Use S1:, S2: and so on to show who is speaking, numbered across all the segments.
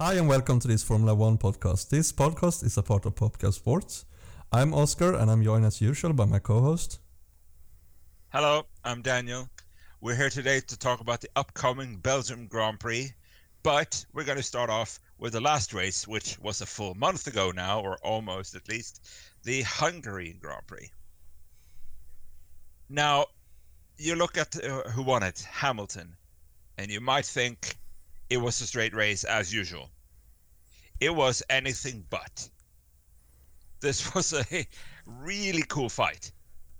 S1: Hi and welcome to this Formula One podcast. This podcast is a part of Popecast Sports. I'm Oscar and I'm joined as usual by my co-host.
S2: Hello, I'm Daniel. We're here today to talk about the upcoming Belgium Grand Prix, but we're going to start off with the last race, which was a full month ago now, or almost at least, the Hungary Grand Prix. Now, you look at uh, who won it, Hamilton, and you might think it was a straight race as usual. It was anything but. This was a really cool fight.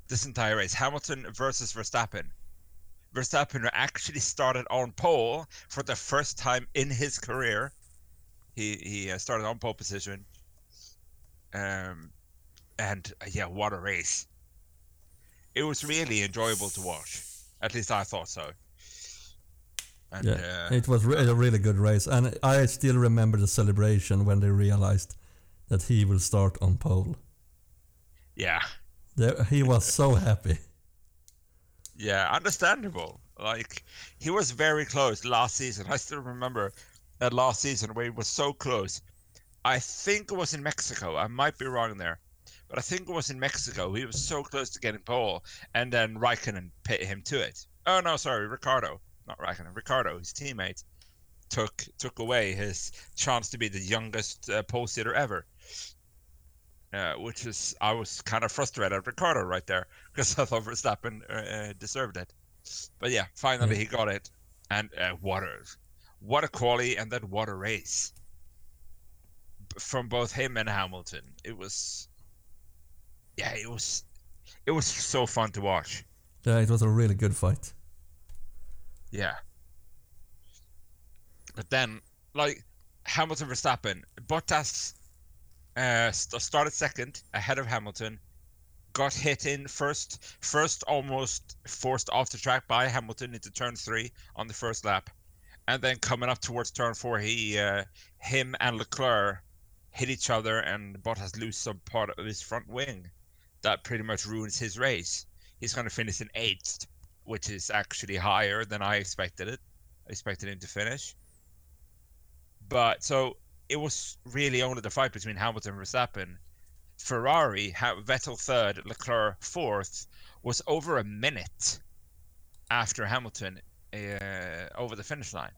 S2: This entire race, Hamilton versus Verstappen. Verstappen actually started on pole for the first time in his career. He he uh, started on pole position. Um, and uh, yeah, what a race! It was really enjoyable to watch. At least I thought so.
S1: And, yeah, uh, it was re- a really good race, and I still remember the celebration when they realized that he will start on pole.
S2: Yeah,
S1: he was so happy.
S2: Yeah, understandable. Like he was very close last season. I still remember that last season where he was so close. I think it was in Mexico. I might be wrong there, but I think it was in Mexico. He was so close to getting pole, and then Raikkonen pit him to it. Oh no, sorry, Ricciardo not Raikkonen, Ricciardo, his teammate, took took away his chance to be the youngest uh, pole sitter ever. Uh, which is I was kind of frustrated at Ricciardo right there because I thought Verstappen uh, uh, deserved it. But yeah, finally he got it, and uh, what a what a quality and then what a race from both him and Hamilton. It was yeah, it was it was so fun to watch.
S1: Yeah, it was a really good fight.
S2: Yeah. But then, like Hamilton Verstappen, Bottas uh, started second ahead of Hamilton, got hit in first, first almost forced off the track by Hamilton into turn three on the first lap, and then coming up towards turn four, he, uh, him and Leclerc hit each other, and Bottas lose some part of his front wing. That pretty much ruins his race. He's going to finish in eighth which is actually higher than I expected it. I expected him to finish. But so it was really only the fight between Hamilton and Verstappen. Ferrari, Vettel third, Leclerc fourth, was over a minute after Hamilton uh, over the finish line.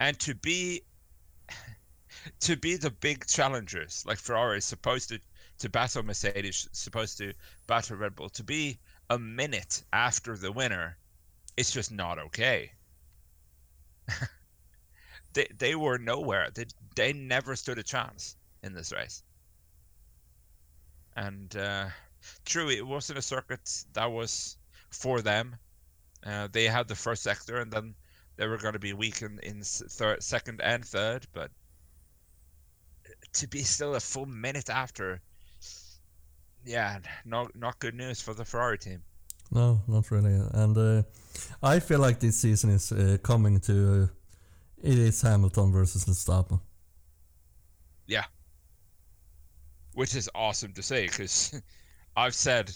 S2: And to be to be the big challengers like Ferrari is supposed to to battle Mercedes, supposed to battle Red Bull, to be a minute after the winner, it's just not okay. they they were nowhere. They they never stood a chance in this race. And uh, true, it wasn't a circuit that was for them. Uh, they had the first sector, and then they were going to be weak in, in third, second and third. But to be still a full minute after yeah, not not good news for the Ferrari team.
S1: No, not really. And uh, I feel like this season is uh, coming to uh, it is Hamilton versus Verstappen.
S2: Yeah, which is awesome to say because I've said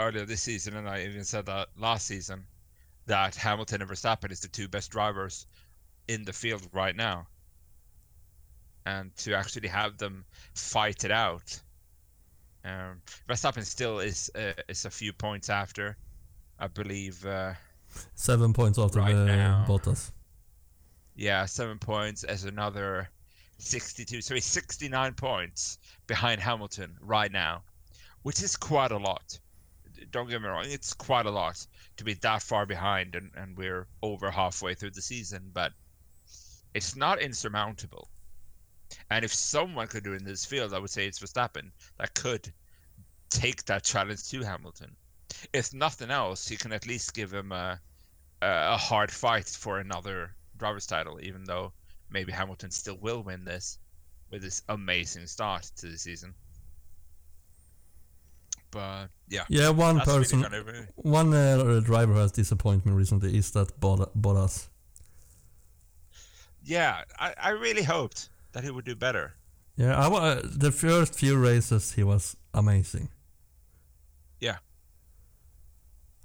S2: earlier this season, and I even said that last season, that Hamilton and Verstappen is the two best drivers in the field right now. And to actually have them fight it out um, Verstappen still is uh, is a few points after, I believe. Uh,
S1: seven points after right now. Bottas.
S2: Yeah, seven points as another 62. So he's 69 points behind Hamilton right now, which is quite a lot. Don't get me wrong, it's quite a lot to be that far behind, and, and we're over halfway through the season, but it's not insurmountable. And if someone could do it in this field, I would say it's Verstappen that could take that challenge to Hamilton. If nothing else, he can at least give him a a hard fight for another driver's title, even though maybe Hamilton still will win this with this amazing start to the season. But yeah,
S1: yeah, one person, really one uh, driver has disappointed me recently is that Bottas.
S2: Yeah, I, I really hoped that he would do better.
S1: Yeah, I, uh, the first few races he was amazing.
S2: Yeah.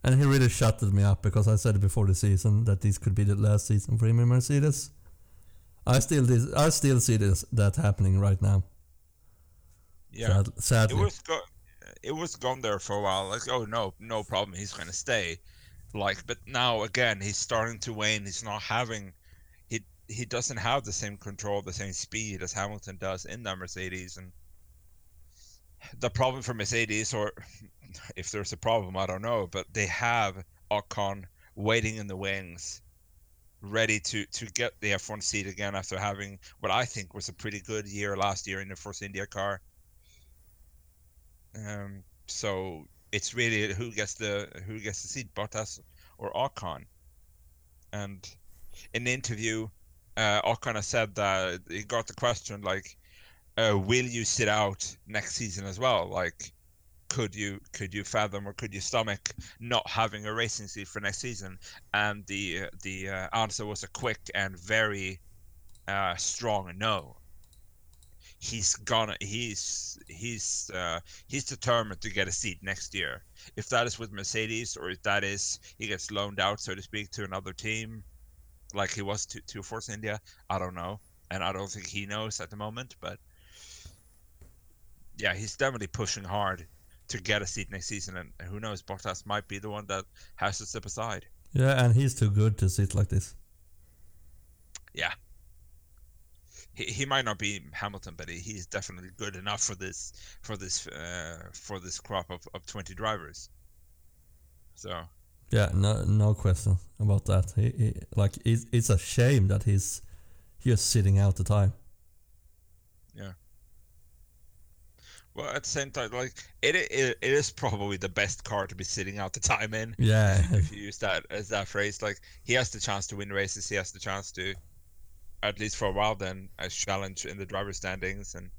S1: And he really shutted me up because I said before the season that this could be the last season for him in Mercedes. I still did, I still see this that happening right now.
S2: Yeah,
S1: Sad, sadly.
S2: it was go- it was gone there for a while. Like, oh no, no problem, he's gonna stay. Like, but now again, he's starting to wane. He's not having, he doesn't have the same control, the same speed as Hamilton does in that Mercedes. And the problem for Mercedes, or if there's a problem, I don't know, but they have Ocon waiting in the wings, ready to to get the F1 seat again after having what I think was a pretty good year last year in the Force India car. Um, so it's really who gets the who gets the seat, Bottas or Ocon. And in the interview, uh, has said that he got the question like, uh, "Will you sit out next season as well?" Like, could you could you fathom or could you stomach not having a racing seat for next season? And the the uh, answer was a quick and very uh, strong no. He's gonna he's he's uh, he's determined to get a seat next year. If that is with Mercedes or if that is he gets loaned out, so to speak, to another team, like he was to to Force India, I don't know, and I don't think he knows at the moment, but. Yeah, he's definitely pushing hard to get a seat next season, and who knows, Bottas might be the one that has to step aside.
S1: Yeah, and he's too good to sit like this.
S2: Yeah, he, he might not be Hamilton, but he, he's definitely good enough for this for this uh, for this crop of, of twenty drivers. So
S1: Yeah, no, no question about that. He, he like it's, it's a shame that he's just sitting out the time.
S2: yeah. Well, at the same time, like it, it, it is probably the best car to be sitting out the time in.
S1: Yeah,
S2: if you use that as that phrase, like he has the chance to win races, he has the chance to, at least for a while, then as challenge in the driver standings, and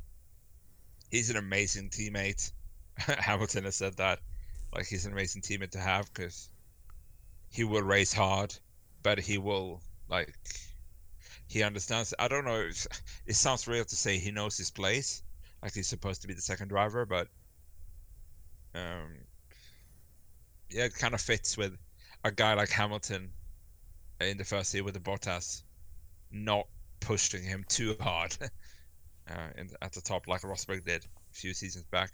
S2: he's an amazing teammate. Hamilton has said that, like he's an amazing teammate to have because he will race hard, but he will like he understands. I don't know. It sounds real to say he knows his place, like he's supposed to be the second driver, but um, yeah, it kind of fits with a guy like Hamilton in the first year with the Bottas, not pushing him too hard uh, in, at the top like Rosberg did a few seasons back.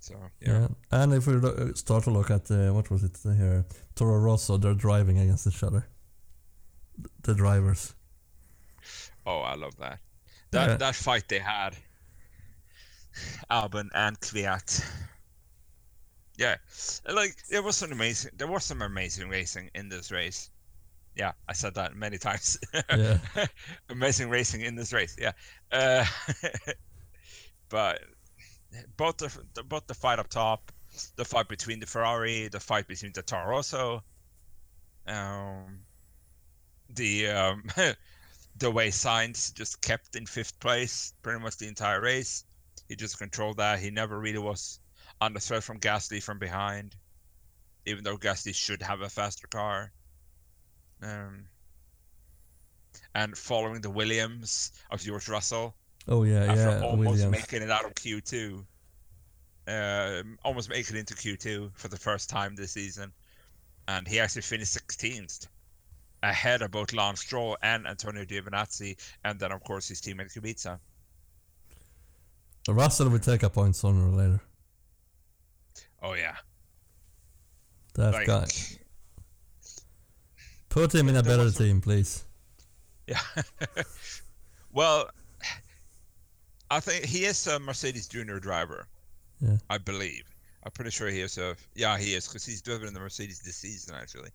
S2: So yeah,
S1: yeah. And if we start to look at uh, what was it here, Toro Rosso, they're driving against each other. The drivers.
S2: oh, I love that. That
S1: Yeah.
S2: that fight they had, Albon and Kvyat. Yeah, like there was some amazing. There was some amazing racing in this race. Yeah, I said that many times.
S1: Yeah.
S2: amazing racing in this race. Yeah, uh, but both the, the both the fight up top, the fight between the Ferrari, the fight between the Toro Rosso, um, the um, the way Sainz just kept in fifth place pretty much the entire race. He just controlled that. He never really was under threat from Gasly from behind, even though Gasly should have a faster car. Um, and following the Williams of George Russell
S1: Oh yeah,
S2: after
S1: yeah.
S2: almost
S1: Williams.
S2: making it out of Q2. Um, almost making it into Q2 for the first time this season. And he actually finished 16th, ahead of both Lance Stroll and Antonio Giovinazzi, and then, of course, his teammate Kubica.
S1: Russell will take a point sooner or later.
S2: Oh, yeah.
S1: That
S2: Like,
S1: guy. Put him in a better team, please.
S2: yeah. well, I think he is a Mercedes Junior driver.
S1: Yeah.
S2: I believe. I'm pretty sure he is a. Yeah, he is because he's driven the Mercedes this season actually.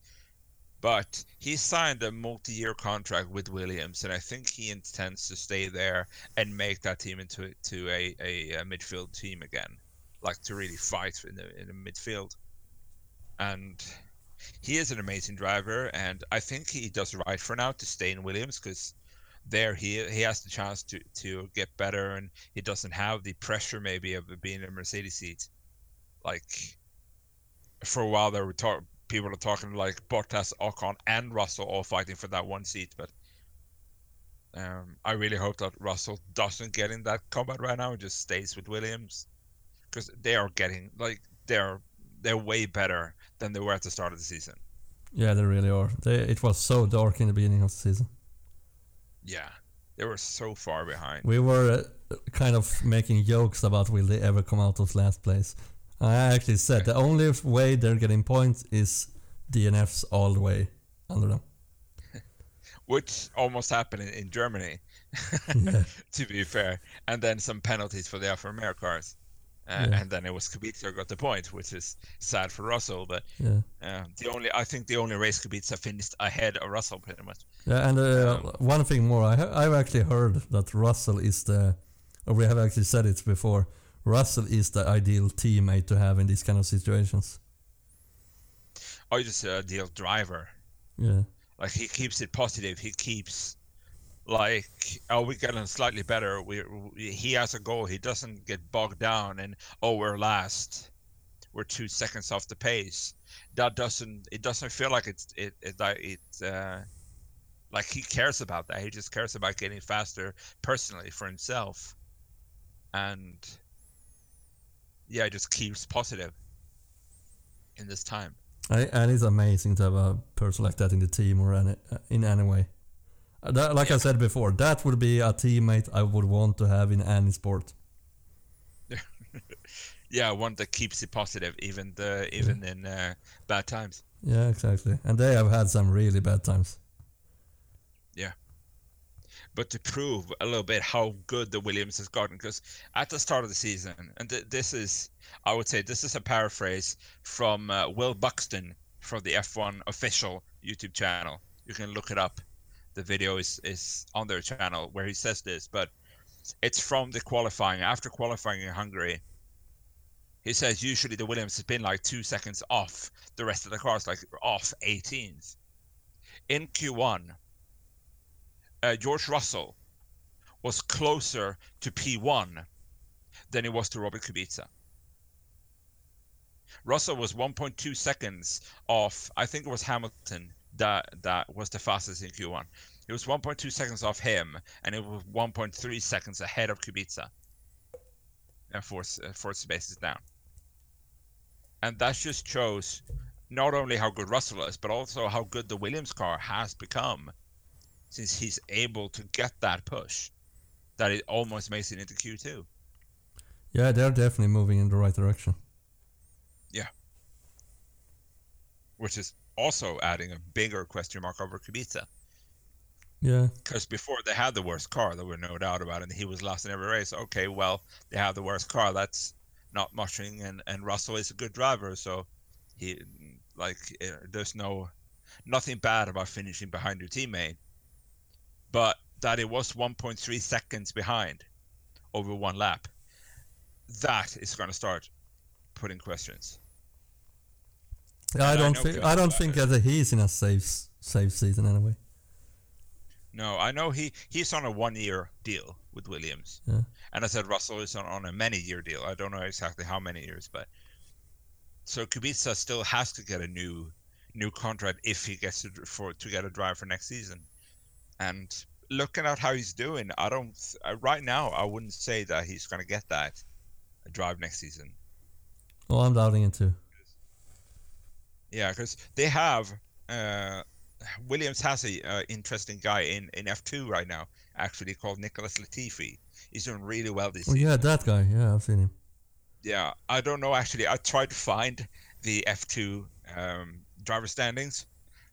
S2: But he signed a multi-year contract with Williams, and I think he intends to stay there and make that team into to a, a, a midfield team again, like to really fight in the in the midfield. And he is an amazing driver, and I think he does right for now to stay in Williams because there he he has the chance to to get better, and he doesn't have the pressure maybe of being in a Mercedes seat. Like for a while, there were talk, people are talking like Bottas, Ocon, and Russell all fighting for that one seat, but. Um, I really hope that Russell doesn't get in that combat right now and just stays with Williams, because they are getting like they're they're way better than they were at the start of the season.
S1: Yeah, they really are. They, it was so dark in the beginning of the season.
S2: Yeah, they were so far behind.
S1: We were uh, kind of making jokes about will they ever come out of last place. I actually said the only way they're getting points is DNFs all the way under them.
S2: Which almost happened in, in Germany, to be fair. And then some penalties for the Alfa Romeo cars. Uh, yeah. And then it was Kubica got the point, which is sad for Russell. But yeah. uh, the only I think the only race Kubica finished ahead of Russell pretty much.
S1: Yeah, and uh, um, one thing more, I ha- I've actually heard that Russell is the, or we have actually said it before. Russell is the ideal teammate to have in these kind of situations.
S2: Oh, just a ideal driver.
S1: Yeah.
S2: Like he keeps it positive. He keeps like oh we're getting slightly better. We, we, he has a goal. He doesn't get bogged down and oh we're last. We're two seconds off the pace. That doesn't it doesn't feel like it's it it, it uh like he cares about that. He just cares about getting faster personally for himself. And yeah it just keeps positive in this time.
S1: I, and it's amazing to have a person like that in the team or any, in any way that, like yeah. I said before, that would be a teammate I would want to have in any sport.
S2: yeah, one that keeps it positive, even the even yeah. in uh, bad times.
S1: Yeah, exactly. And they have had some really bad times.
S2: Yeah. But to prove a little bit how good the Williams has gotten, because at the start of the season, and th- this is, I would say, this is a paraphrase from uh, Will Buxton from the F1 official YouTube channel. You can look it up the video is is on their channel where he says this, but it's from the qualifying after qualifying in Hungary. He says usually the Williams has been like two seconds off the rest of the cars, like off 18th. In Q1, uh, George Russell was closer to P1 than he was to Robert Kubica. Russell was 1.2 seconds off, I think it was Hamilton that that was the fastest in Q1. It was 1.2 seconds off him, and it was 1.3 seconds ahead of Kubica. And four uh, four spaces down. And that just shows not only how good Russell is, but also how good the Williams car has become since he's able to get that push that it almost makes it into Q2.
S1: Yeah, they're definitely moving in the right direction.
S2: Yeah. Which is also adding a bigger question mark over Kubica.
S1: Yeah.
S2: Because before they had the worst car, there were no doubt about it. And he was last in every race. Okay, well, they have the worst car. That's not mushing. And, and Russell is a good driver. So he, like, eh, there's no, nothing bad about finishing behind your teammate. But that it was 1.3 seconds behind over one lap, that is going to start putting questions.
S1: I don't think I don't think that he's in a safe safe season anyway.
S2: No, I know he he's on a one year deal with Williams,
S1: yeah.
S2: and I said Russell is on, on a many year deal. I don't know exactly how many years, but so Kubica still has to get a new new contract if he gets to for to get a drive for next season. And looking at how he's doing, I don't uh, right now I wouldn't say that he's going to get that drive next season.
S1: Well, I'm doubting it too.
S2: Yeah, because they have uh, Williams has a uh, interesting guy in in F2 right now, actually called Nicholas Latifi. He's doing really well this. Year.
S1: Oh season. yeah, that guy. Yeah, I've seen him.
S2: Yeah, I don't know actually. I tried to find the F2 um, driver standings,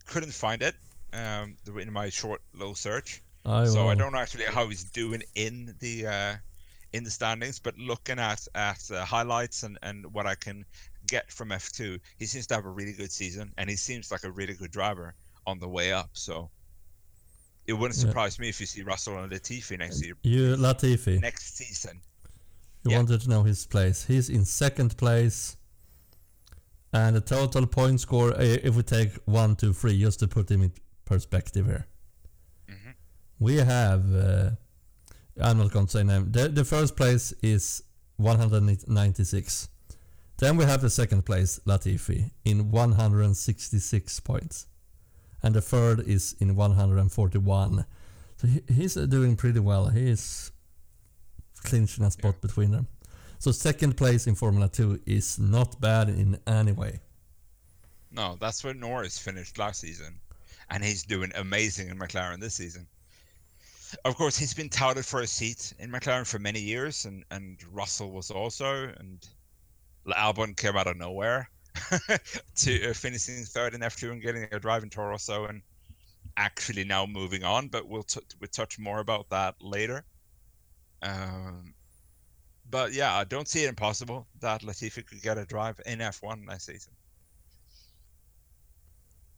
S2: couldn't find it um, in my short little search. I so I don't know actually how he's doing in the uh, in the standings, but looking at at uh, highlights and and what I can get from F2, he seems to have a really good season, and he seems like a really good driver on the way up. So it wouldn't surprise yeah. me if you see Russell and Latifi next year.
S1: You Latifi
S2: next season.
S1: You yeah. wanted to know his place. He's in second place, and the total point score. If we take one, two, three, just to put him in perspective here, mm-hmm. we have. Uh, I'm not going to say name. The, the first place is 196. Then we have the second place, Latifi, in 166 points. And the third is in 141. So he, he's uh, doing pretty well. He is clinching a spot yeah. between them. So second place in Formula 2 is not bad in any way.
S2: No, that's where Norris finished last season. And he's doing amazing in McLaren this season. of course, he's been touted for a seat in McLaren for many years, and, and Russell was also, and Albon came out of nowhere to uh, finishing third in F2 and getting a drive in Toro Rosso, and actually now moving on. But we'll t- we'll touch more about that later. Um, but yeah, I don't see it impossible that Latifi could get a drive in F1 next season.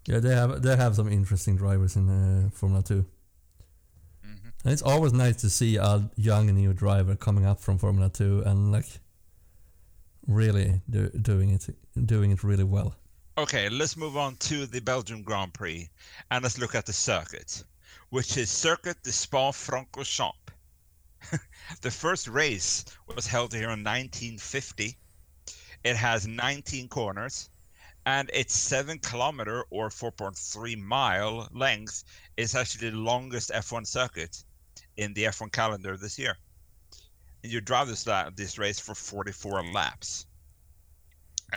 S1: Yeah, they have they have some interesting drivers in uh, Formula 2
S2: Mm-hmm.
S1: And it's always nice to see a young new driver coming up from Formula Two and like really do, doing it doing it really well.
S2: Okay, let's move on to the Belgian Grand Prix and let's look at the circuit, which is Circuit de Spa-Francorchamps. the first race was held here in 1950. It has 19 corners and its 7 kilometer or 4.3 mile length is actually the longest F1 circuit in the F1 calendar this year. You drive this, la- this race for 44 laps.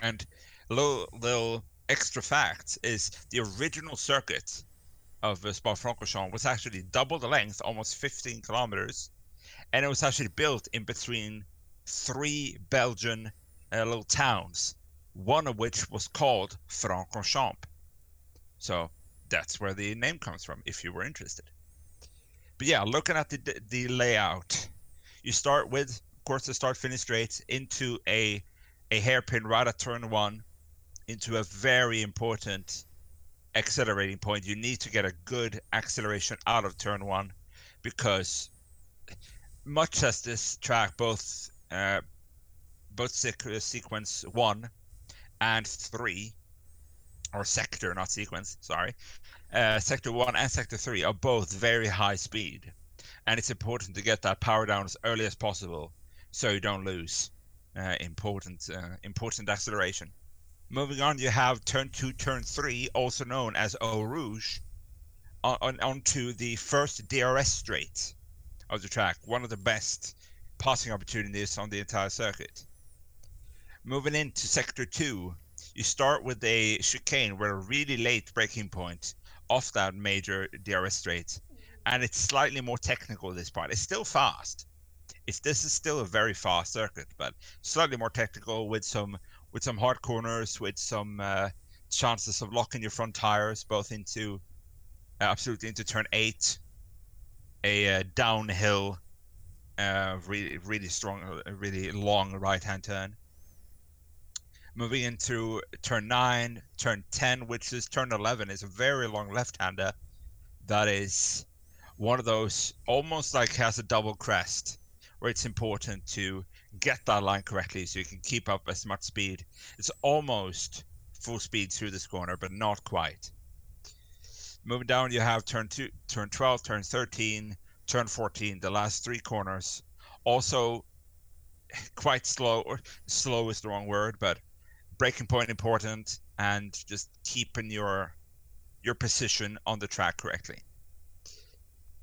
S2: And little, little extra fact is the original circuit of uh, Spa-Francorchamps was actually double the length, almost 15 kilometers, and it was actually built in between three Belgian uh, little towns, one of which was called Francorchamps. So that's where the name comes from, if you were interested. But yeah, looking at the the layout, you start with, of course, the start finish straight into a a hairpin right at turn one, into a very important accelerating point. You need to get a good acceleration out of turn one, because much as this track, both uh, both sequ- sequence one and three, or sector, not sequence, sorry, uh, sector one and sector three are both very high speed, and it's important to get that power down as early as possible so you don't lose uh, important uh, important acceleration. Moving on, you have turn two, turn three, also known as Eau Rouge, on, on onto the first DRS straight of the track, one of the best passing opportunities on the entire circuit. Moving into sector two, you start with a chicane where a really late braking point off that major DRS straight, and it's slightly more technical this part. It's still fast. It's this is still a very fast circuit, but slightly more technical with some with some hard corners, with some uh, chances of locking your front tires both into uh, absolutely into turn eight, a uh, downhill, uh, really really strong, uh, really long right hand turn moving into turn 9 turn 10 which is turn 11 is a very long left-hander that is one of those almost like has a double crest where it's important to get that line correctly so you can keep up as much speed. It's almost full speed through this corner but not quite. Moving down you have turn 2 turn 12 turn 13 turn 14 the last three corners. Also quite slow or slow is the wrong word but braking point important and just keeping your your position on the track correctly.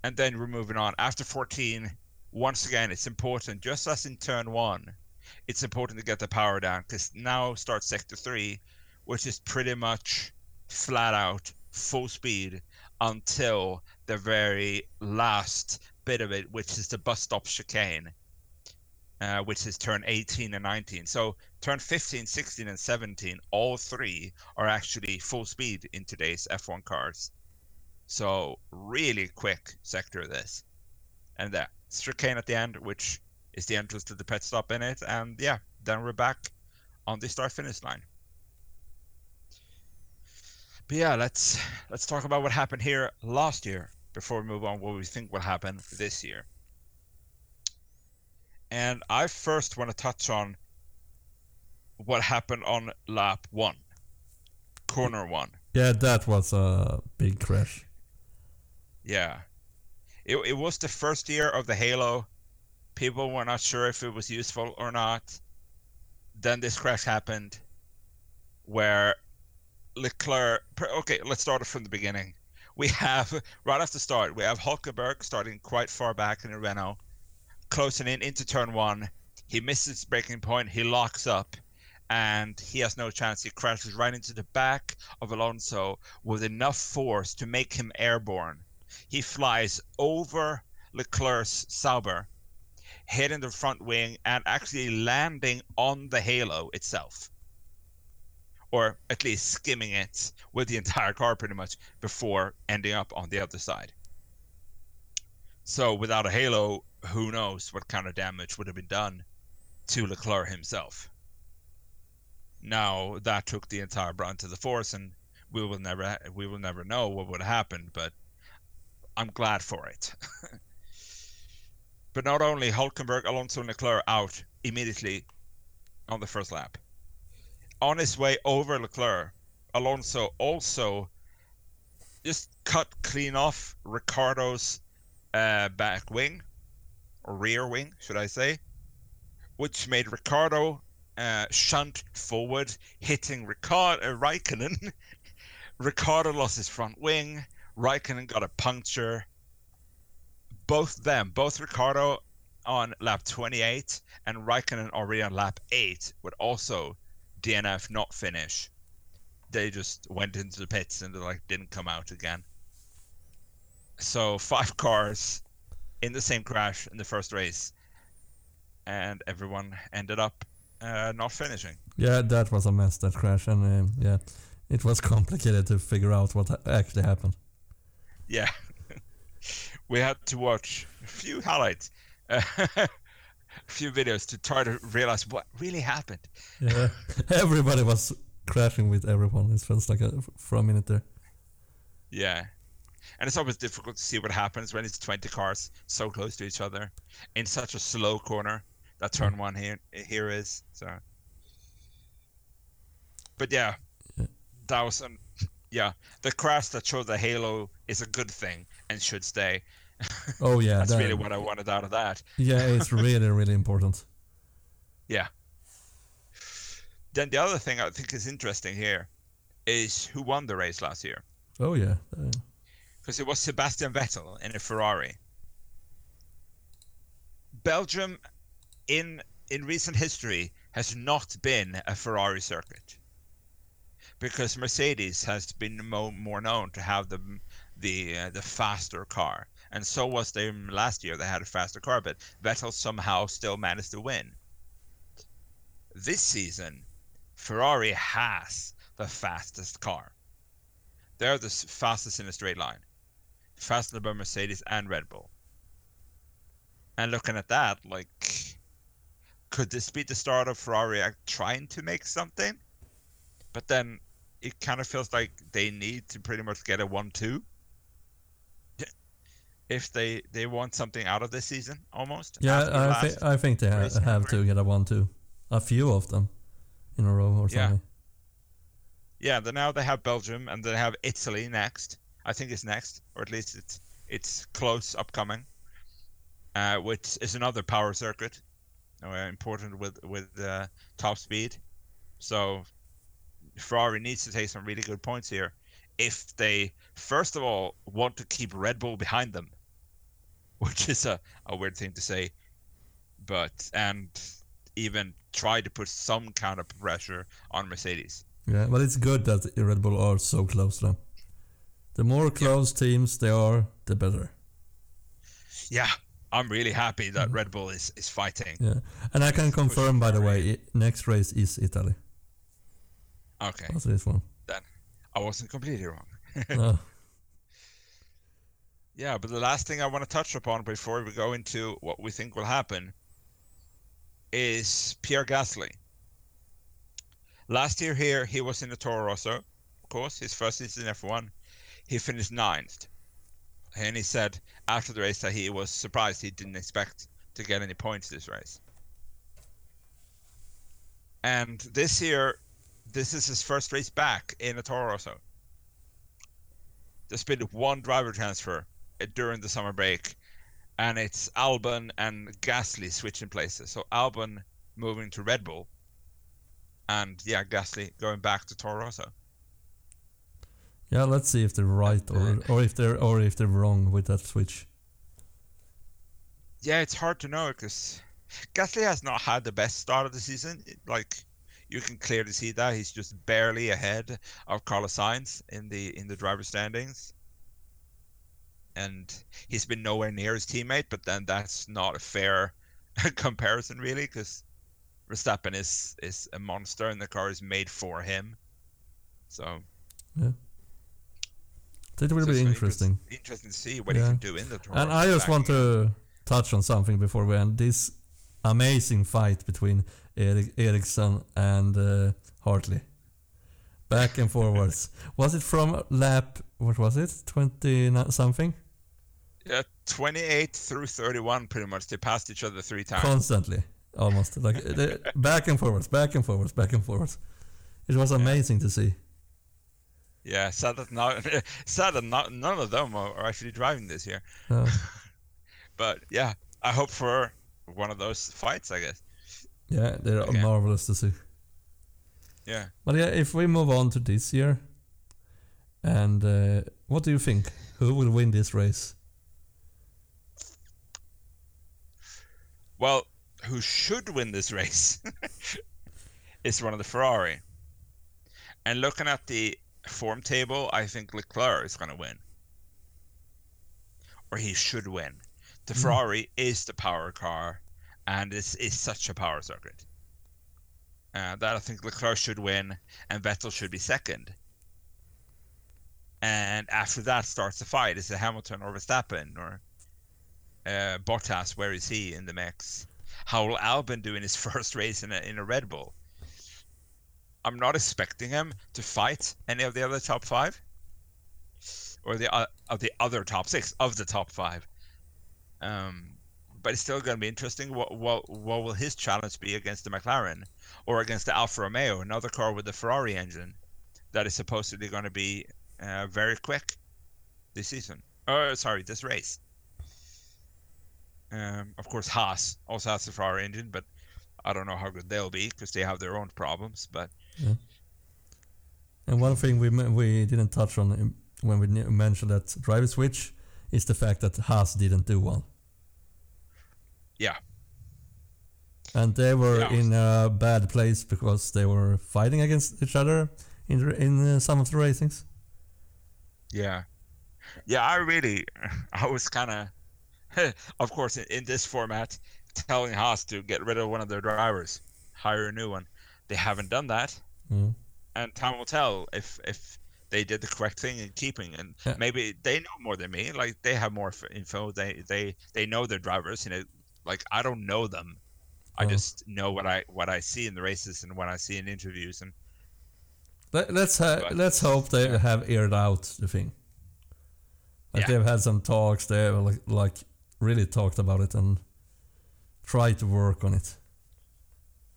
S2: And then we're moving on. After 14, once again, it's important, just as in turn one, it's important to get the power down because now starts sector three, which is pretty much flat out full speed until the very last bit of it, which is the bus stop chicane uh, which is turn 18 and 19. So turn 15, 16, and 17, all three are actually full speed in today's F1 cars. So really quick sector of this. And that chicane at the end, which is the entrance to the pit stop in it. And yeah, then we're back on the start finish line. But yeah, let's let's talk about what happened here last year before we move on what we think will happen this year. And I first want to touch on what happened on lap one, corner one.
S1: Yeah, that was a big crash.
S2: Yeah. It, it was the first year of the Halo. People were not sure if it was useful or not. Then this crash happened where Leclerc. Okay, let's start it from the beginning. We have, right off the start, we have Hulkenberg starting quite far back in the Renault closing in into turn one. He misses braking point. He locks up, and he has no chance. He crashes right into the back of Alonso with enough force to make him airborne. He flies over Leclerc's Sauber, hitting the front wing and actually landing on the halo itself. Or at least skimming it with the entire car pretty much before ending up on the other side. So without a halo, who knows what kind of damage would have been done to Leclerc himself. Now that took the entire brunt of the force, and we will never we will never know what would have happened, But I'm glad for it. but not only Hulkenberg, Alonso, and Leclerc out immediately on the first lap. On his way over Leclerc, Alonso also just cut clean off Ricciardo's uh, back wing, or rear wing, should I say, which made Ricciardo uh, shunt forward, hitting Ricciardo, uh, Raikkonen. Ricciardo lost his front wing. Raikkonen got a puncture. Both them, both Ricciardo on lap 28 and Raikkonen already on lap 8 would also DNF not finish. They just went into the pits and like didn't come out again. So five cars in the same crash in the first race, and everyone ended up uh, not finishing.
S1: Yeah, that was a mess that crash, and um, yeah, it was complicated to figure out what actually happened.
S2: Yeah, we had to watch a few highlights, uh, a few videos to try to realize what really happened.
S1: Yeah, everybody was crashing with everyone. It feels like a, for a minute there.
S2: Yeah, and it's always difficult to see what happens when it's 20 cars so close to each other in such a slow corner that turn one here here is so but yeah, yeah. that was an yeah the crash that showed the halo is a good thing and should stay.
S1: Oh yeah
S2: that's that, really what i wanted out of that.
S1: Yeah it's really really important.
S2: Yeah. Then the other thing i think is interesting here is who won the race last year.
S1: Oh yeah.
S2: Uh, because it was Sebastian Vettel in a Ferrari. Belgium, in in recent history, has not been a Ferrari circuit because Mercedes has been mo- more known to have the the uh, the faster car, and so was they last year. They had a faster car, but Vettel somehow still managed to win. This season, Ferrari has the fastest car. They're the fastest in a straight line faster than Mercedes and Red Bull. And looking at that, like, could this be the start of Ferrari trying to make something? But then it kind of feels like they need to pretty much get a one-two if they they want something out of this season almost.
S1: Yeah, I think I think they ha- have to get a one-two, a few of them in a row or something.
S2: Yeah. Yeah, then now they have Belgium and they have Italy next. I think it's next, or at least it's it's close upcoming, uh, which is another power circuit, uh, important with with uh, top speed. So Ferrari needs to take some really good points here if they first of all want to keep Red Bull behind them, which is a, a weird thing to say, but and even try to put some kind of pressure on Mercedes.
S1: Yeah, but it's good that Red Bull are so close them. The more close yeah. teams they are, the better.
S2: Yeah, I'm really happy that mm-hmm. Red Bull is, is fighting.
S1: Yeah, and I can confirm, by the way, next race is Italy.
S2: Okay.
S1: That's this one.
S2: Then I wasn't completely wrong.
S1: no.
S2: Yeah, but the last thing I want to touch upon before we go into what we think will happen is Pierre Gasly. Last year here, he was in the Toro Rosso, of course, his first season in F1 he finished ninth. And he said after the race that he was surprised he didn't expect to get any points this race. And this year, this is his first race back in a Toro Rosso. There's been one driver transfer uh, during the summer break, and it's Albon and Gasly switching places. So Albon moving to Red Bull, and yeah, Gasly going back to Toro Rosso.
S1: Yeah, let's see if they're right or or if they're or if they're wrong with that switch.
S2: Yeah, it's hard to know because Gasly has not had the best start of the season. Like you can clearly see that he's just barely ahead of Carlos Sainz in the in the driver standings. and he's been nowhere near his teammate. But then that's not a fair comparison, really, because Verstappen is is a monster, and the car is made for him. So
S1: Yeah. It will be interesting.
S2: Interesting to see what
S1: Yeah.
S2: he can do in the tour.
S1: And I just want to touch on something before we end. This amazing fight between Erik Ericsson and uh, Hartley. Back and forwards. was it from lap, what was it? 20 something?
S2: Yeah, 28 through 31, pretty much. They passed each other three times.
S1: Constantly. Almost. Like the- back and forwards, back and forwards, back and forwards. It was amazing to see.
S2: yeah, sad that, not, sad that not, none of them are, are actually driving this year. But yeah, I hope for one of those fights, I guess.
S1: Yeah, they're
S2: Okay.
S1: marvelous to see.
S2: Yeah.
S1: But yeah, if we move on to this year, and uh, what do you think? Who will win this race?
S2: Well, who should win this race is one of the Ferrari. And looking at the form table, I think Leclerc is going to win. Or he should win. The
S1: Mm.
S2: Ferrari is the power car, and this is such a power circuit. Uh, that I think Leclerc should win, and Vettel should be second. And after that starts the fight. Is it Hamilton or Verstappen or uh, Bottas? Where is he in the mix? How will Albon do in his first race in a, in a Red Bull? I'm not expecting him to fight any of the other top five, or the uh, of the other top six of the top five. Um, but it's still going to be interesting. What what what will his challenge be against the McLaren or against the Alfa Romeo, another car with the Ferrari engine that is supposedly going to be uh, very quick this season? Oh, sorry, this race. Um, of course, Haas also has the Ferrari engine, but I don't know how good they'll be because they have their own problems. But
S1: And one thing we we didn't touch on when we mentioned that driver switch is the fact that Haas didn't do one.
S2: Yeah,
S1: And they were
S2: Yeah.
S1: in a bad place because they were fighting against each other in in some of the racings.
S2: yeah, yeah. I really, I was kind of, of course, in, in this format, telling Haas to get rid of one of their drivers, hire a new one. They haven't done that.
S1: Mm.
S2: and time will tell if if they did the correct thing in keeping and
S1: Yeah.
S2: maybe they know more than me like they have more info they they they know their drivers you know like i don't know them i
S1: Oh.
S2: just know what i what i see in the races and what i see in interviews and
S1: Let, let's ha-
S2: But-
S1: let's hope they
S2: yeah.
S1: have aired out the thing. Like
S2: Yeah.
S1: they've had some talks. They have like, like really talked about it and tried to work on it.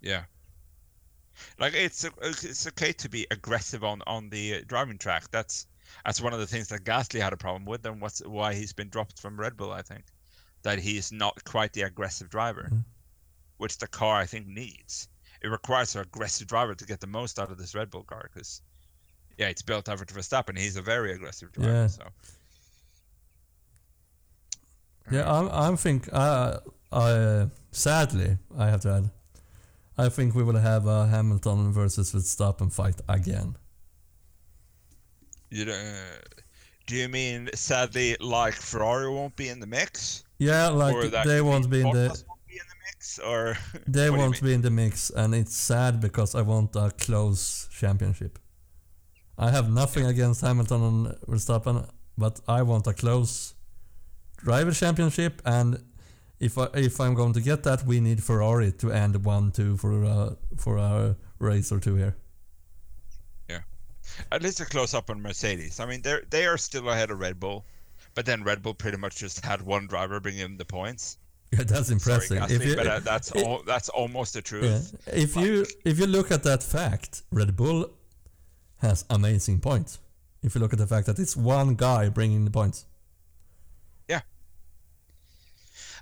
S2: yeah like it's it's okay to be aggressive on on the uh, driving track that's that's one of the things that Gasly had a problem with and what's why he's been dropped from Red Bull I think that he's not quite the aggressive driver
S1: Mhm.
S2: which the car I think needs it requires an aggressive driver to get the most out of this Red Bull car because yeah it's built over to Verstappen he's a very aggressive driver
S1: Yeah.
S2: so
S1: Yeah, I'm I'm think uh, I sadly I have to add, I think we will have a Hamilton versus Verstappen fight again.
S2: you know, do you mean sadly like Ferrari won't be in the mix
S1: Yeah, like they won't be in the
S2: be in the mix or
S1: they
S2: what do you
S1: won't be in the mix, and it's sad because I want a close championship. I have nothing against Hamilton and Verstappen, but I want a close driver championship, and if I if I'm going to get that, we need Ferrari to end one two for uh, for a race or two here.
S2: Yeah, at least a close up on Mercedes. I mean, they're they are still ahead of Red Bull, but then Red Bull pretty much just had one driver bring in the points.
S1: Yeah, that's impressive.
S2: Sorry,
S1: if
S2: Gasly,
S1: you,
S2: but uh, that's
S1: it-
S2: all, that's almost the truth.
S1: Yeah. If you if you look at that fact, Red Bull has amazing points. If you look at the fact that it's one guy bringing the points. Yeah.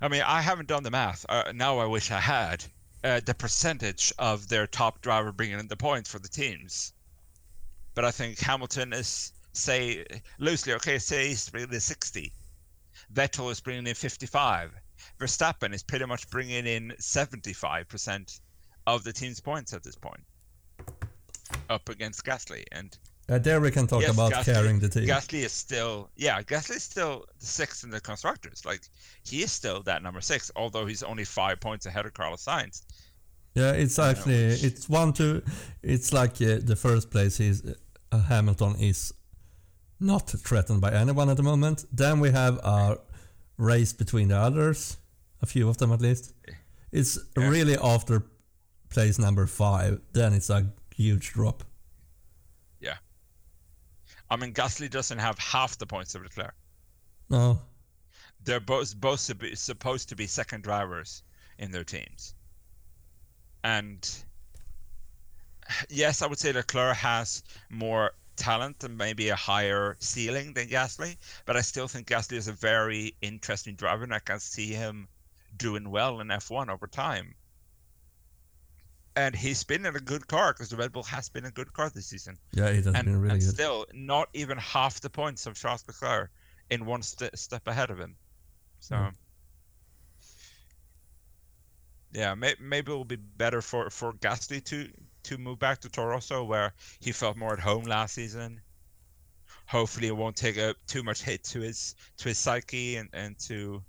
S2: I mean, I haven't done the math. Uh, now I wish I had. Uh, the percentage of their top driver bringing in the points for the teams. But I think Hamilton is, say, loosely, okay, say he's bringing in 60. Vettel is bringing in 55. Verstappen is pretty much bringing in 75% of the team's points at this point. Up against Gasly. And
S1: Uh, there we can talk
S2: Yes,
S1: about
S2: Gasly-
S1: carrying the team.
S2: Gasly is still, yeah, Gasly is still the sixth in the constructors. Like he is still that number six, although he's only five points ahead of Carlos Sainz.
S1: Yeah, it's actually it's one two. It's like uh, the first place is uh, Hamilton is not threatened by anyone at the moment. Then we have a race between the others, a few of them at least. It's
S2: Yeah.
S1: really after place number five. Then it's a huge drop. Yeah.
S2: I mean, Gasly doesn't have half the points of Leclerc.
S1: No,
S2: They're both both supposed to be second drivers in their teams, and yes, I would say Leclerc has more talent and maybe a higher ceiling than Gasly, but I still think Gasly is a very interesting driver, and I can see him doing well in F1 over time. And he's been in a good car because the Red Bull has been a good car this season
S1: yeah, he has
S2: and,
S1: been really
S2: and
S1: good.
S2: still not even half the points of Charles Leclerc in one st- step ahead of him. So,
S1: Mm.
S2: yeah, may- maybe it will be better for for Gasly to to move back to Toro Rosso where he felt more at home last season. Hopefully, it won't take a too much hit to his to his psyche and and to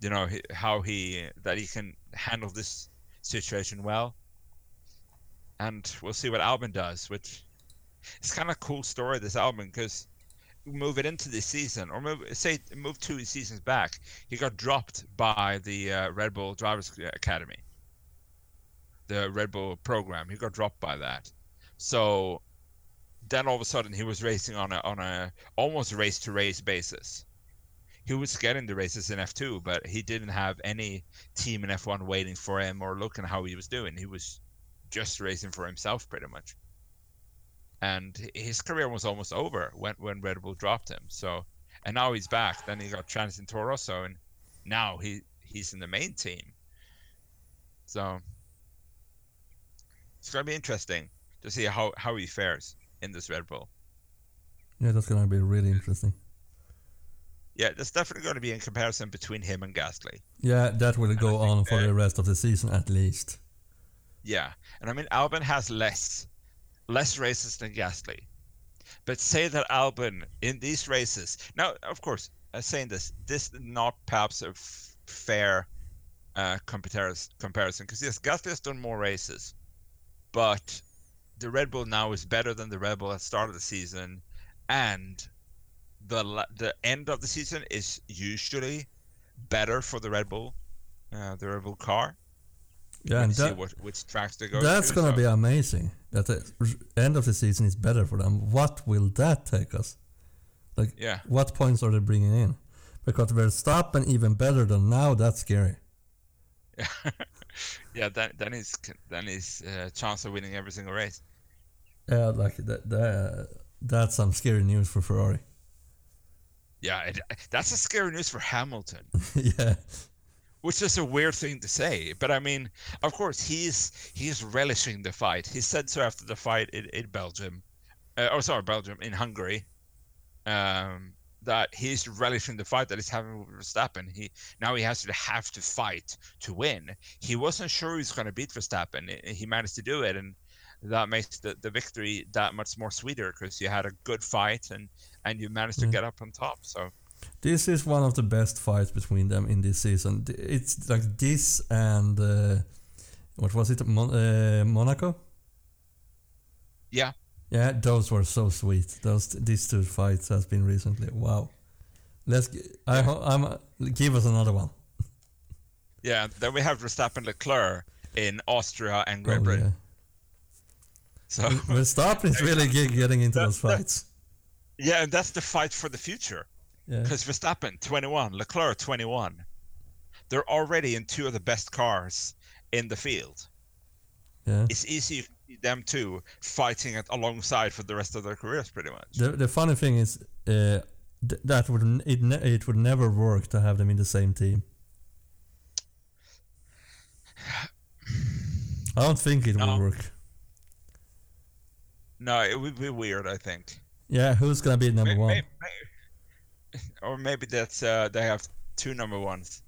S2: you know how he that he can handle this situation well. And we'll see what Albon does, which it's kind of a cool story. This Albon because move it into this season, or move say move two seasons back, he got dropped by the uh, Red Bull Drivers Academy, the Red Bull program. He got dropped by that. So then all of a sudden he was racing on a on a almost race to race basis. He was getting the races in F2, but he didn't have any team in F1 waiting for him or looking how he was doing. He was just racing for himself pretty much and his career was almost over when when Red Bull dropped him. So, and now he's back. Then he got chance in Toro and now he he's in the main team. So it's gonna be interesting to see how how he fares in this Red Bull.
S1: Yeah, that's gonna be really interesting.
S2: Yeah, there's definitely going to be a comparison between him and Gasly.
S1: Yeah, that will go on for the rest of the season at least.
S2: Yeah, and I mean Albon has less less races than Gasly, but say that Albon in these races now, of course, I'm saying this, this is not perhaps a f- fair uh, comparis- comparison because yes, Gasly has done more races, but the Red Bull now is better than the Red Bull at the start of the season, and the the end of the season is usually better for the Red Bull, uh, the Red Bull car.
S1: Yeah, and
S2: you see what, which tracks they go
S1: that's
S2: to,
S1: gonna
S2: so-
S1: be amazing. That the end of the season is better for them. What will that take us? Like,
S2: Yeah,
S1: what points are they bringing in? Because Verstappen even better than now. That's scary.
S2: yeah. Then then his then his uh, chance of winning every single race.
S1: Yeah, like that. that that's some scary news for Ferrari.
S2: Yeah, it, that's a scary news for Hamilton,
S1: yeah,
S2: which is a weird thing to say. But I mean, of course, he's he's relishing the fight. He said so after the fight in, in Belgium, uh, oh sorry, Belgium in Hungary, um, that he's relishing the fight that he's having with Verstappen. He now he has to have to fight to win. He wasn't sure he was going to beat Verstappen. He managed to do it, and that makes the, the victory that much more sweeter because you had a good fight and and you managed to
S1: Mm.
S2: get up on top. So.
S1: this is one of the best fights between them in this season. It's like this and uh, what was it? Mon- uh, Monaco.
S2: Yeah.
S1: Yeah, those were so sweet. Those these two fights has been recently. Wow. Let's. I I'm. uh, Give us another one.
S2: Yeah, then we have Verstappen Leclerc in Austria and Great
S1: Oh,
S2: Britain.
S1: yeah.
S2: So
S1: Verstappen is really ge- getting into those fights.
S2: yeah, and that's the fight for the future.
S1: Yeah.
S2: Because Verstappen 21, Leclerc 21. They're already in two of the best cars in the field.
S1: Yeah.
S2: It's easy them two fighting it alongside for the rest of their careers, pretty much.
S1: The the funny thing is, uh, th- that would it ne- it would never work to have them in the same team. I don't think it
S2: No.
S1: will work.
S2: No, it would be weird, I think.
S1: Yeah, who's gonna be number
S2: May-
S1: one?
S2: may- may- or maybe that's uh, they have two number ones.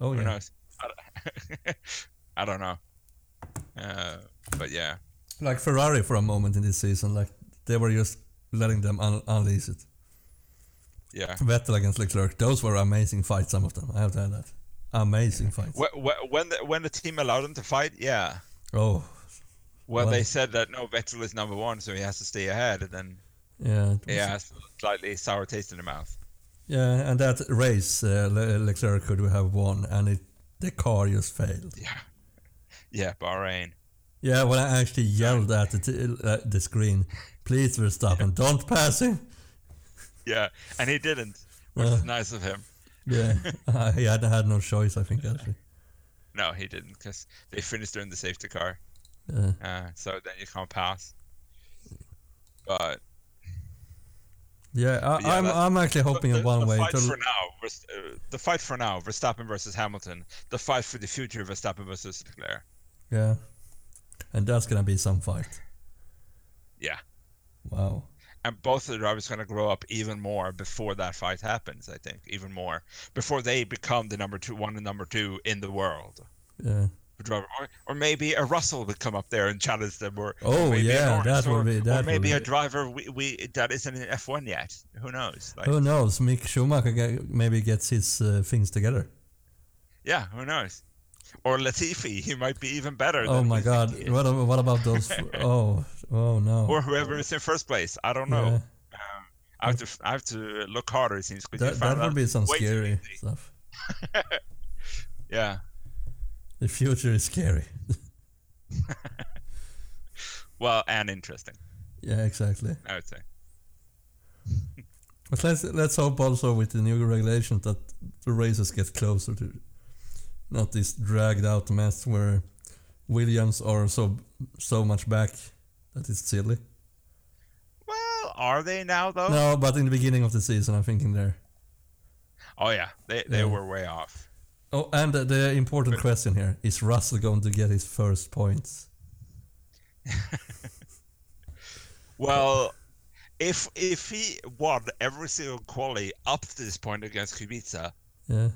S1: oh
S2: Who
S1: yeah,
S2: knows? I don't, I don't know. Uh, but yeah.
S1: Like Ferrari for a moment in this season. Like they were just letting them un- unleash it.
S2: Yeah.
S1: Vettel against Leclerc, those were amazing fights. Some of them, I have to add that. Amazing fights.
S2: Wh- wh- When the, when the team allowed them to fight, yeah.
S1: Oh,
S2: When
S1: Well-
S2: they said that no, Vettel is number one, so he has to stay ahead, and then
S1: yeah, it
S2: he
S1: was-
S2: has slightly sour taste in the mouth.
S1: yeah. And that race, uh, Le- Leclerc could have won, and it the car just failed.
S2: Yeah. Yeah, Bahrain.
S1: Yeah, when I actually yelled at the, t- uh, the screen, please Verstappen, don't pass him.
S2: Yeah, and he didn't, which
S1: Uh.
S2: is nice of him.
S1: Yeah, uh, he had had no choice, I think actually.
S2: No, he didn't, because they finished her in the safety car,
S1: Yeah,
S2: uh, so then you can't pass. But
S1: yeah, I,
S2: Yeah,
S1: I'm I'm actually hoping
S2: the,
S1: in one
S2: the
S1: way
S2: fight
S1: to
S2: for now, uh, the fight for now, Verstappen versus Hamilton. The fight for the future, Verstappen versus Leclerc.
S1: yeah, and that's gonna be some fight.
S2: Yeah,
S1: Wow.
S2: and both of the drivers going to grow up even more before that fight happens. I think even more before they become the number two, one and number two in the world.
S1: Yeah.
S2: Driver, or, or maybe a Russell would come up there and challenge them, or
S1: Oh,
S2: or
S1: yeah, that
S2: or,
S1: would be-
S2: or
S1: that would
S2: maybe
S1: be-
S2: a driver we, we that isn't in F1 yet. Who knows? Like,
S1: Who knows? Mick Schumacher maybe gets his uh, things together.
S2: yeah, who knows? Or Latifi, he might be even better.
S1: Oh my God! What what about those? oh oh no!
S2: or whoever is in first place. I don't know.
S1: Yeah.
S2: Um, I have to I have to look harder. It seems
S1: That that would be some scary stuff.
S2: Yeah.
S1: The future is scary.
S2: Well, and interesting.
S1: Yeah, exactly.
S2: I would say.
S1: But let's let's hope also with the new regulations that the races get closer to not this dragged out mess where Williams are so so much back that it's silly.
S2: Well, are they now though?
S1: No, but in the beginning of the season, I'm thinking there.
S2: Oh yeah, they they
S1: Yeah.
S2: were way off.
S1: Oh, and the, the important question here is Russell going to get his first points?
S2: Well, if if he won every single quali up to this point against Kubica,
S1: Yeah,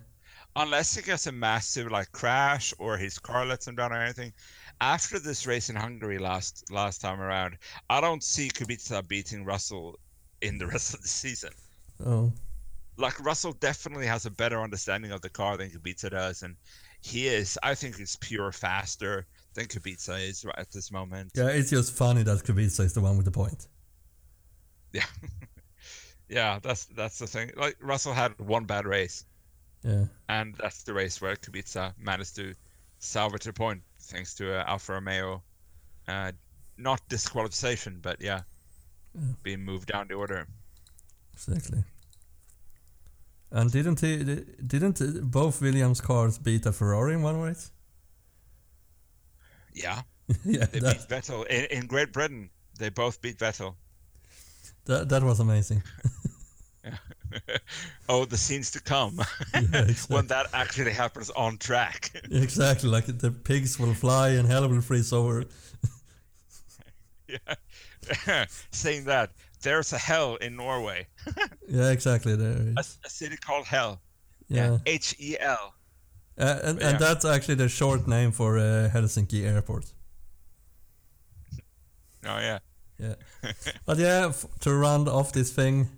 S2: unless he gets a massive like crash or his car lets him down or anything, after this race in Hungary last last time around, I don't see Kubica beating Russell in the rest of the season.
S1: oh,
S2: Like Russell definitely has a better understanding of the car than Kubica does, and he is. I think he's pure faster than Kubica is right at this moment.
S1: yeah. It's just funny that Kubica is the one with the point.
S2: Yeah. yeah, that's that's the thing. Like Russell had one bad race,
S1: Yeah,
S2: and that's the race where Kubica managed to salvage a point thanks to uh, Alfa Romeo, uh, not disqualification, but yeah,
S1: Yeah.
S2: being moved down the order.
S1: exactly. And didn't he? Didn't both Williams cars beat a Ferrari in one race?
S2: Yeah,
S1: yeah,
S2: they
S1: that,
S2: beat Vettel in, in Great Britain. They both beat Vettel.
S1: that that was amazing.
S2: oh, the scenes to come
S1: Yeah, exactly.
S2: when that actually happens on track.
S1: exactly, like the pigs will fly and hell will freeze over.
S2: yeah. Saying that, there's a hell in Norway,
S1: Yeah, exactly. There.
S2: a, a city called Hell.
S1: Yeah,
S2: H E L.
S1: Uh, and,
S2: Yeah.
S1: and that's actually the short name for uh, Helsinki Airport.
S2: Oh yeah.
S1: Yeah. but yeah, f- to round off this thing,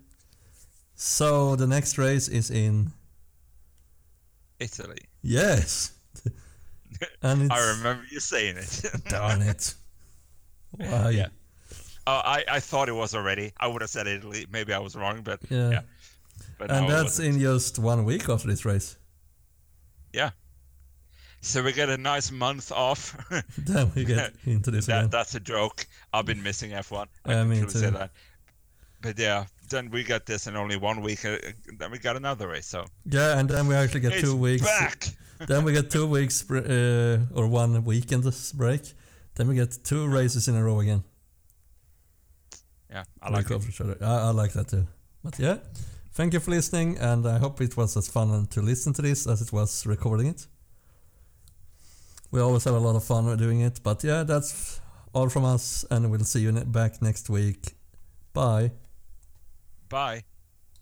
S1: so the next race is in
S2: Italy.
S1: yes, and it's
S2: I remember you saying it.
S1: darn it. Why?
S2: Yeah. Oh, I, I thought it was already. I would have said Italy. Maybe I was wrong, but
S1: Yeah.
S2: yeah. But
S1: And
S2: no,
S1: that's in just one week after this race.
S2: yeah. So we get a nice month off.
S1: Then we get into this again.
S2: that, that's a joke. I've been missing F1. I
S1: Yeah,
S2: can
S1: me
S2: say that. But yeah, then we got this in only one week. Uh, then we got another race. So
S1: Yeah, and then we actually get
S2: it's
S1: two weeks.
S2: back.
S1: then we get two weeks uh, or one weekend this break. Then we get two races in a row again.
S2: Yeah, I like
S1: Week
S2: it.
S1: after each other. I, I like that too. But yeah, thank you for listening, and I hope it was as fun to listen to this as it was recording it. We always have a lot of fun doing it, but yeah, that's all from us, and we'll see you back next week. Bye.
S2: Bye.